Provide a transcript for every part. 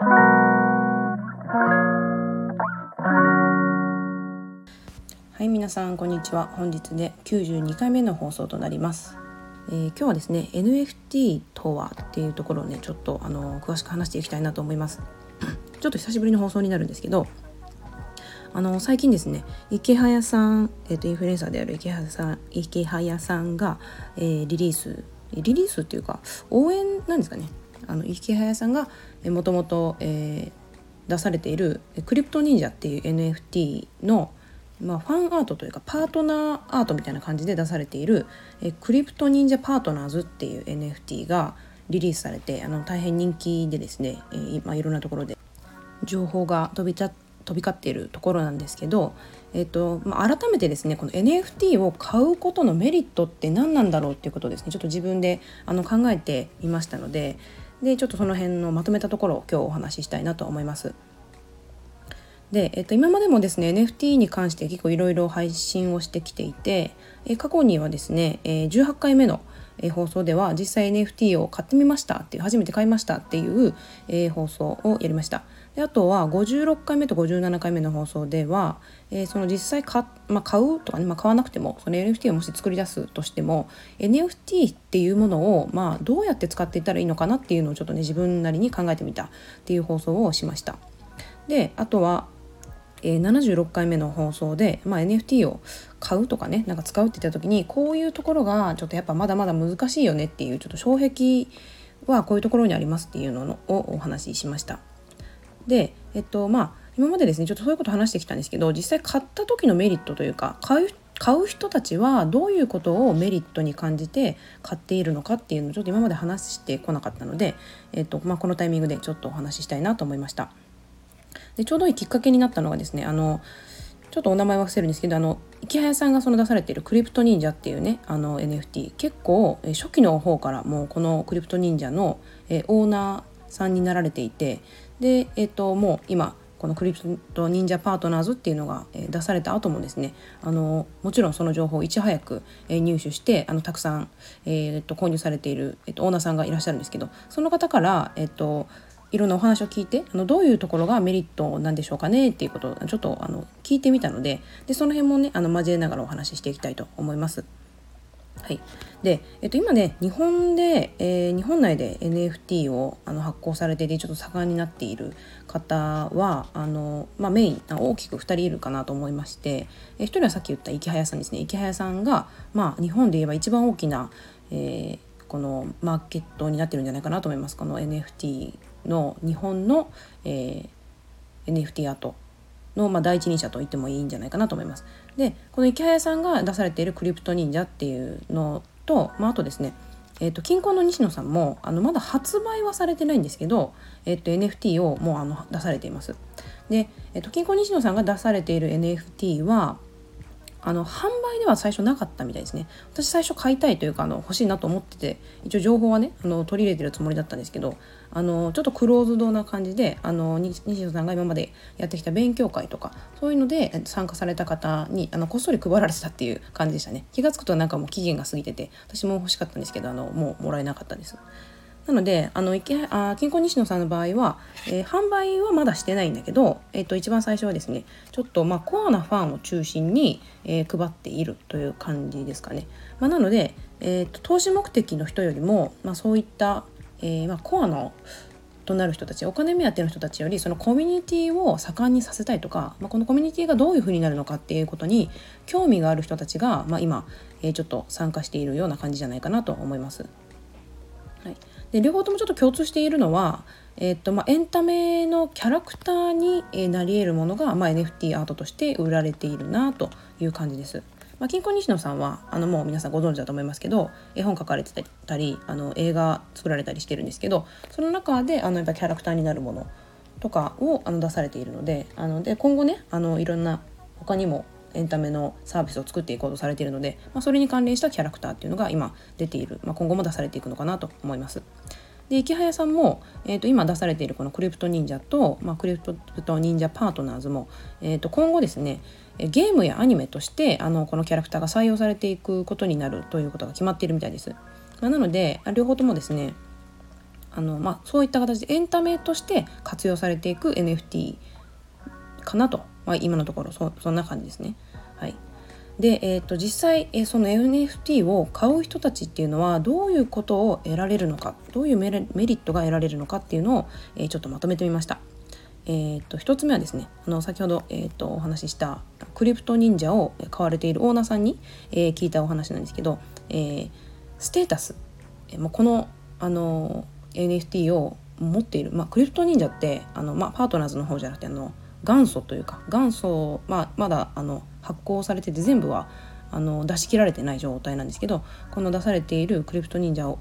はい皆さんこんにちは。本日で92回目の放送となります、えー、今日はですね NFT とはっていうところをねちょっとあの詳しく話していきたいなと思います。ちょっと久しぶりの放送になるんですけどあの最近ですね池早さん、えーと、インフルエンサーである池早さん池早さんが、えー、リリースリリースっていうか応援なんですかね。あの池早さんがもともと出されているクリプト忍者っていう NFT のまあ、ファンアートというかパートナーアートみたいな感じで出されているクリプト忍者パートナーズっていう NFT がリリースされてあの大変人気でですね、えーまあ、いろんなところで情報が飛びちゃ飛び交っているところなんですけど、えーとまあ、改めてですねこの NFT を買うことのメリットって何なんだろうっていうことをですねちょっと自分であの考えていましたのででちょっとその辺のまとめたところを今日お話ししたいなと思います。で、えっと、今までもですね NFT に関して結構いろいろ配信をしてきていて、え過去にはですね、え18回目のえ放送では実際 NFT を買ってみましたっていう初めて買いましたっていう、え放送をやりました。であとは56回目と57回目の放送では、え、その実際買,、まあ、買うとかね、まあ、買わなくてもその NFT をもし作り出すとしても NFT っていうものを、まあ、どうやって使っていったらいいのかなっていうのをちょっとね自分なりに考えてみたっていう放送をしました。であとはえー、76回目の放送で、まあ、NFT を買うとかねなんか使うって言った時にこういうところがちょっとやっぱまだまだ難しいよねっていうちょっと障壁はこういうところにありますっていうのをお話ししました。でえっとまあ今までですねちょっとそういうこと話してきたんですけど実際買った時のメリットというか買う買う人たちはどういうことをメリットに感じて買っているのかっていうのをちょっと今まで話してこなかったので、えっとまあ、このタイミングでちょっとお話ししたいなと思いました。でちょうどいいきっかけになったのがですねあのちょっとお名前忘れるんですけどあの池早さんがその出されているクリプト忍者っていうねあの NFT 結構初期の方からもうこのクリプト忍者のえオーナーさんになられていてで、えっと、もう今このクリプト忍者パートナーズっていうのが出された後もですねあのもちろんその情報をいち早く入手してあのたくさん、えー、っと購入されている、えっと、オーナーさんがいらっしゃるんですけどその方から、えっと、いろんなお話を聞いてあのどういうところがメリットなんでしょうかねっていうことをちょっとあの聞いてみたのででその辺もねあの交えながらお話ししていきたいと思います。はい、で、えっと、今ね日本で、えー、日本内で NFT をあの発行されていてちょっと盛んになっている方はあの、まあ、メイン大きく2人いるかなと思いまして、えー、1人はさっき言った池早さんですね。池早さんが、まあ、日本で言えば一番大きな、えー、このマーケットになってるんじゃないかなと思います。この NFT の日本の、えー、NFT アートの、まあ、第一人者と言ってもいいんじゃないかなと思います。でこの池早さんが出されているクリプト忍者っていうのと、まあ、あとですねえーと、近郊の西野さんもあのまだ発売はされてないんですけど、えーと、NFT をもうあの出されています。で、えーと、近郊西野さんが出されている NFT はあの販売では最初なかったみたいですね私最初買いたいというかあの欲しいなと思ってて一応情報はねあの取り入れてるつもりだったんですけどあのちょっとクローズドな感じであの西野さんが今までやってきた勉強会とかそういうので参加された方にあのこっそり配られてたっていう感じでしたね気が付くとなんかもう期限が過ぎてて私も欲しかったんですけどあのもうもらえなかったですなのであの池あ金庫西野さんの場合は、えー、販売はまだしてないんだけど、えーと、一番最初はですねちょっとまあコアなファンを中心に、えー、配っているという感じですかね。まあ、なので、えーと、投資目的の人よりも、まあ、そういった、えーまあ、コアのとなる人たちお金目当ての人たちよりそのコミュニティを盛んにさせたいとか、まあ、このコミュニティがどういうふうになるのかっていうことに興味がある人たちが、まあ、今、えー、ちょっと参加しているような感じじゃないかなと思います。はい、で両方ともちょっと共通しているのは、えーとまあ、エンタメのキャラクターになり得るものが、まあ、NFT アートとして売られているなという感じです。まあ、金庫西野さんはあのもう皆さんご存知だと思いますけど絵本書かれてたりあの映画作られたりしてるんですけどその中であのやっぱキャラクターになるものとかをあの出されているのであので今後ねあのいろんな他にもエンタメのサービスを作っていこうとされているので、まあ、それに関連したキャラクターっていうのが今出ている、まあ、今後も出されていくのかなと思います。で池早さんも、えー、と今出されているこのクリプト忍者と、まあ、クリプト忍者パートナーズも、えー、と今後ですねゲームやアニメとしてあのこのキャラクターが採用されていくことになるということが決まっているみたいです。まあ、なので両方ともですねあの、まあ、そういった形でエンタメとして活用されていく NFT かなと、まあ、今のところそそんな感じですね。はい、で、えーと、実際、え、その NFT を買う人たちっていうのはどういうことを得られるのかどういうメリットが得られるのかっていうのを、え、ちょっとまとめてみました。えーと、1つ目はですねあの先ほど、えーと、お話ししたクリプト忍者を買われているオーナーさんに、え、聞いたお話なんですけど、えー、ステータス、えー、このあの NFT を持っている、まあ、クリプト忍者ってあの、まあ、パートナーズの方じゃなくてあの元祖というか元祖、まあ、まだあの発行されてて全部はあの出し切られてない状態なんですけどこの出されているクリプト忍者を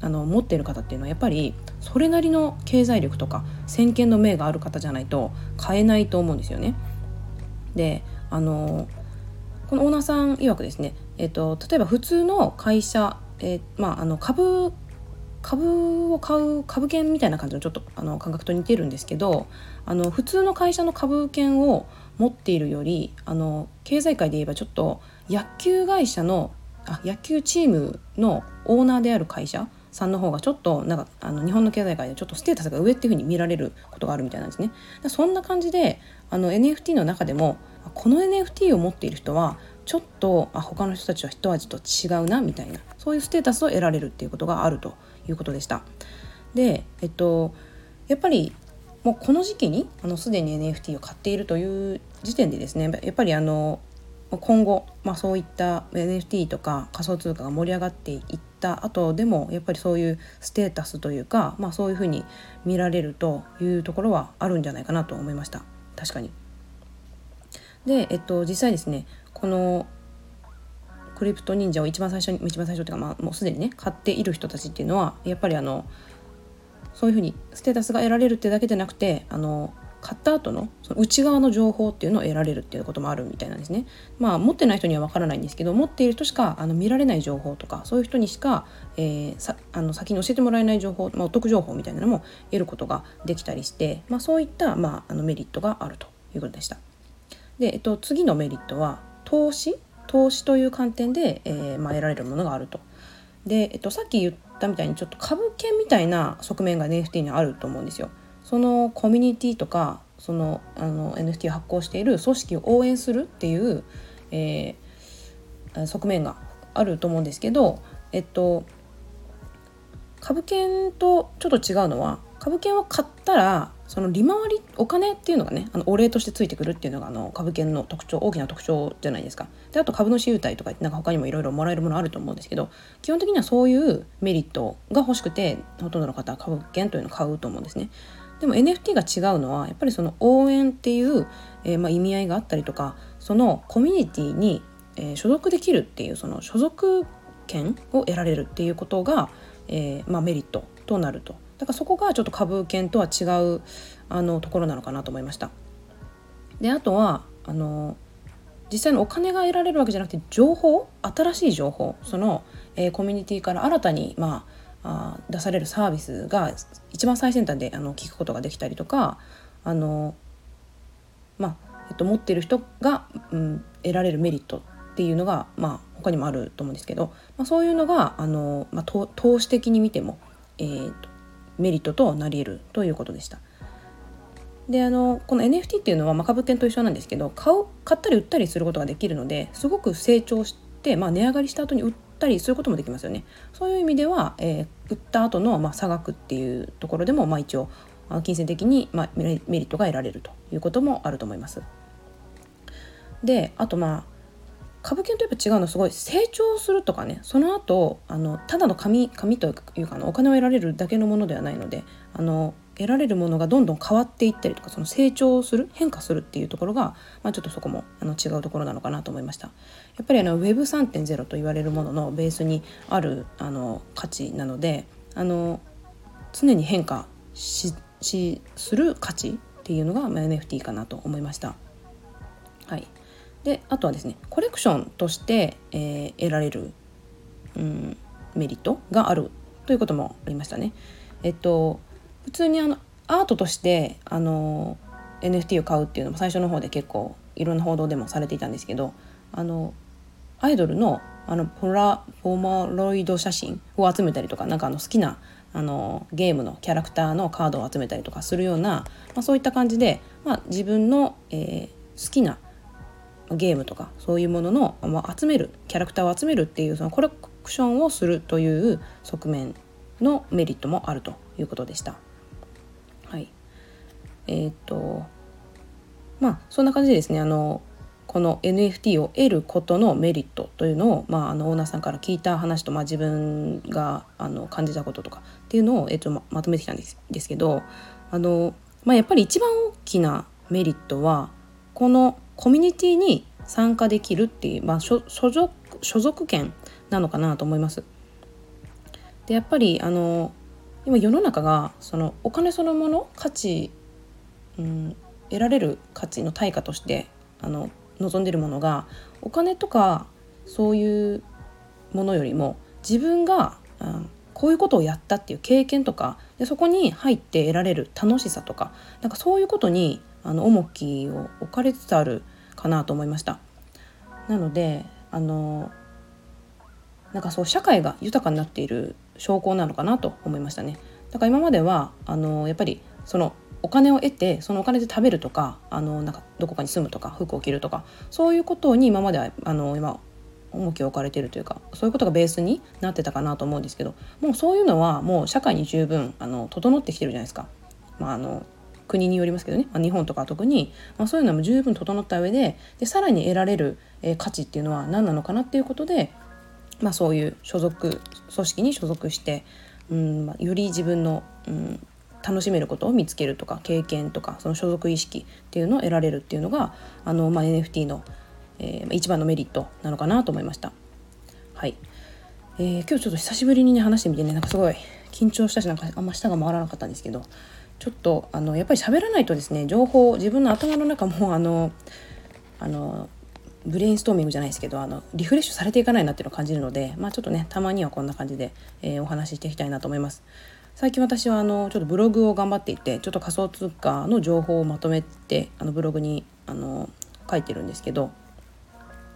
あの持っている方っていうのはやっぱりそれなりの経済力とか先見の明がある方じゃないと買えないと思うんですよね。であのこのオーナーさん曰くですね、えっと、例えば普通の会社、えー、まあ、あの株株を買う株券みたいな感じのちょっとあの感覚と似てるんですけどあの普通の会社の株券を持っているよりあの経済界で言えばちょっと野球会社のあ野球チームのオーナーである会社さんの方がちょっとなんかあの日本の経済界でちょっとステータスが上っていう風に見られることがあるみたいなんですね。そんな感じであの NFT の中でもこの NFT を持っている人はちょっとあ他の人たちは一味と違うなみたいなそういうステータスを得られるっていうことがあるということでした。で、えっと、やっぱりもうこの時期にあのすでに NFT を買っているという時点でですねやっぱりあの今後、まあ、そういった NFT とか仮想通貨が盛り上がっていった後でもやっぱりそういうステータスというか、まあ、そういうふうに見られるというところはあるんじゃないかなと思いました確かに。で、えっと、実際ですねこのクリプト忍者を一番最初に一番最初っていうか、まあ、もうすでにね買っている人たちっていうのはやっぱりあのそういうふうにステータスが得られるってだけでなくてあの買った後のその内側の情報っていうのを得られるっていうこともあるみたいなんですね。まあ持ってない人にはわからないんですけど持っている人しかあの見られない情報とかそういう人にしか、えー、あの先に教えてもらえない情報、まあ、お得情報みたいなのも得ることができたりして、まあ、そういった、まあ、あのメリットがあるということでした。で、えっと、次のメリットは投資投資という観点で、えーまあ、得られるものがあると。で、えっと、さっき言ったみたいにちょっと株券みたいな側面が NFT にあると思うんですよ。そのコミュニティとかそのあの NFT を発行している組織を応援するっていう、えー、側面があると思うんですけど、えっと、株券とちょっと違うのは株券を買ったらその利回りお金っていうのがねあのお礼としてついてくるっていうのがあの株券の特徴大きな特徴じゃないですか。であと株主優待とかなんか他にもいろいろもらえるものあると思うんですけど基本的にはそういうメリットが欲しくてほとんどの方は株券というのを買うと思うんですね。でも NFT が違うのはやっぱりその応援っていう、えー、まあ、意味合いがあったりとかそのコミュニティに、えー、所属できるっていうその所属権を得られるっていうことが、えー、まあ、メリットとなるとだからそこがちょっと株券とは違うあのところなのかなと思いました。であとはあの実際のお金が得られるわけじゃなくて情報新しい情報その、えー、コミュニティから新たに、まあ、あ出されるサービスが一番最先端であの聞くことができたりとかあの、まあえっと、持ってる人が、うん、得られるメリットっていうのが、まあ、他にもあると思うんですけど、まあ、そういうのがあの、まあ、投資的に見ても、えーとメリットとなり得るということでした。であのこの NFT っていうのは、まあ、株券と一緒なんですけど買う買ったり売ったりすることができるのですごく成長して、まあ、値上がりした後に売ったりすることもできますよね。そういう意味では、えー、売った後のまあ差額っていうところでも、まあ、一応金銭的に、まあ、メリットが得られるということもあると思います。であとまあ株券とやっぱ違うのすごい成長するとかねその後あのただの紙紙というかお金を得られるだけのものではないのであの得られるものがどんどん変わっていったりとかその成長する変化するっていうところが、まあ、ちょっとそこもあの違うところなのかなと思いましたやっぱりあの Web3.0 と言われるもののベースにあるあの価値なのであの常に変化しする価値っていうのが、まあ、NFT かなと思いました。はいであとはですねコレクションとして、えー、得られる、うん、メリットがあるということもありましたね。えっと普通にあのアートとしてあの NFT を買うっていうのも最初の方で結構いろんな報道でもされていたんですけどあのアイドルのあのポラポマロイド写真を集めたりとかなんかあの好きなあのゲームのキャラクターのカードを集めたりとかするような、まあ、そういった感じで、まあ、自分の、えー、好きなゲームとかそういうものの、まあ、集めるキャラクターを集めるっていうそのコレクションをするという側面のメリットもあるということでした。はい、えー、っとまあそんな感じでですねあのこの NFT を得ることのメリットというのを、まあ、あのオーナーさんから聞いた話と、まあ、自分があの感じたこととかっていうのを、えっと、ままとめてきたんですですけどあの、まあ、やっぱり一番大きなメリットはこのコミュニティに参加できるっていう、まあ、所属所属権なのかなと思います。でやっぱりあの今世の中がそのお金そのもの価値、うん、得られる価値の対価としてあの望んでるものがお金とかそういうものよりも自分が、うん、こういうことをやったっていう経験とかでそこに入って得られる楽しさとかなんかそういうことにあの重きを置かれつつあるかなと思いました。なのであのなんかそう社会が豊かになっている証拠なのかなと思いましたね。だから今まではあのやっぱりそのお金を得てそのお金で食べるとかあのなんかどこかに住むとか服を着るとかそういうことに今まではあの今重きを置かれているというかそういうことがベースになってたかなと思うんですけどもうそういうのはもう社会に十分あの整ってきてるじゃないですか。まあ、あの国によりますけどね、まあ、日本とか特に、まあ、そういうのも十分整った上ででさらに得られる、えー、価値っていうのは何なのかなっていうことで、まあ、そういう所属組織に所属して、うんまあ、より自分の、うん、楽しめることを見つけるとか経験とかその所属意識っていうのを得られるっていうのがあの、まあ、NFT の、えー、一番のメリットなのかなと思いました。はい、えー、今日ちょっと久しぶりにね話してみてねなんかすごい緊張したしなんかあんま舌が回らなかったんですけどちょっとあのやっぱり喋らないとですね情報自分の頭の中もあのあのブレインストーミングじゃないですけどあのリフレッシュされていかないなっていうのを感じるので、まあ、ちょっとねたまにはこんな感じで、えー、お話ししていきたいなと思います。最近私はあのちょっとブログを頑張っていてちょっと仮想通貨の情報をまとめてあのブログにあの書いてるんですけど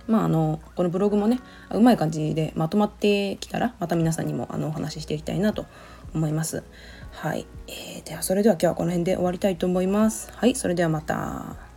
まああのこのブログもねうまい感じでまとまってきたらまた皆さんにもあのお話ししていきたいなと思います。はい、えー、ではそれでは今日はこの辺で終わりたいと思います。はい、それではまた。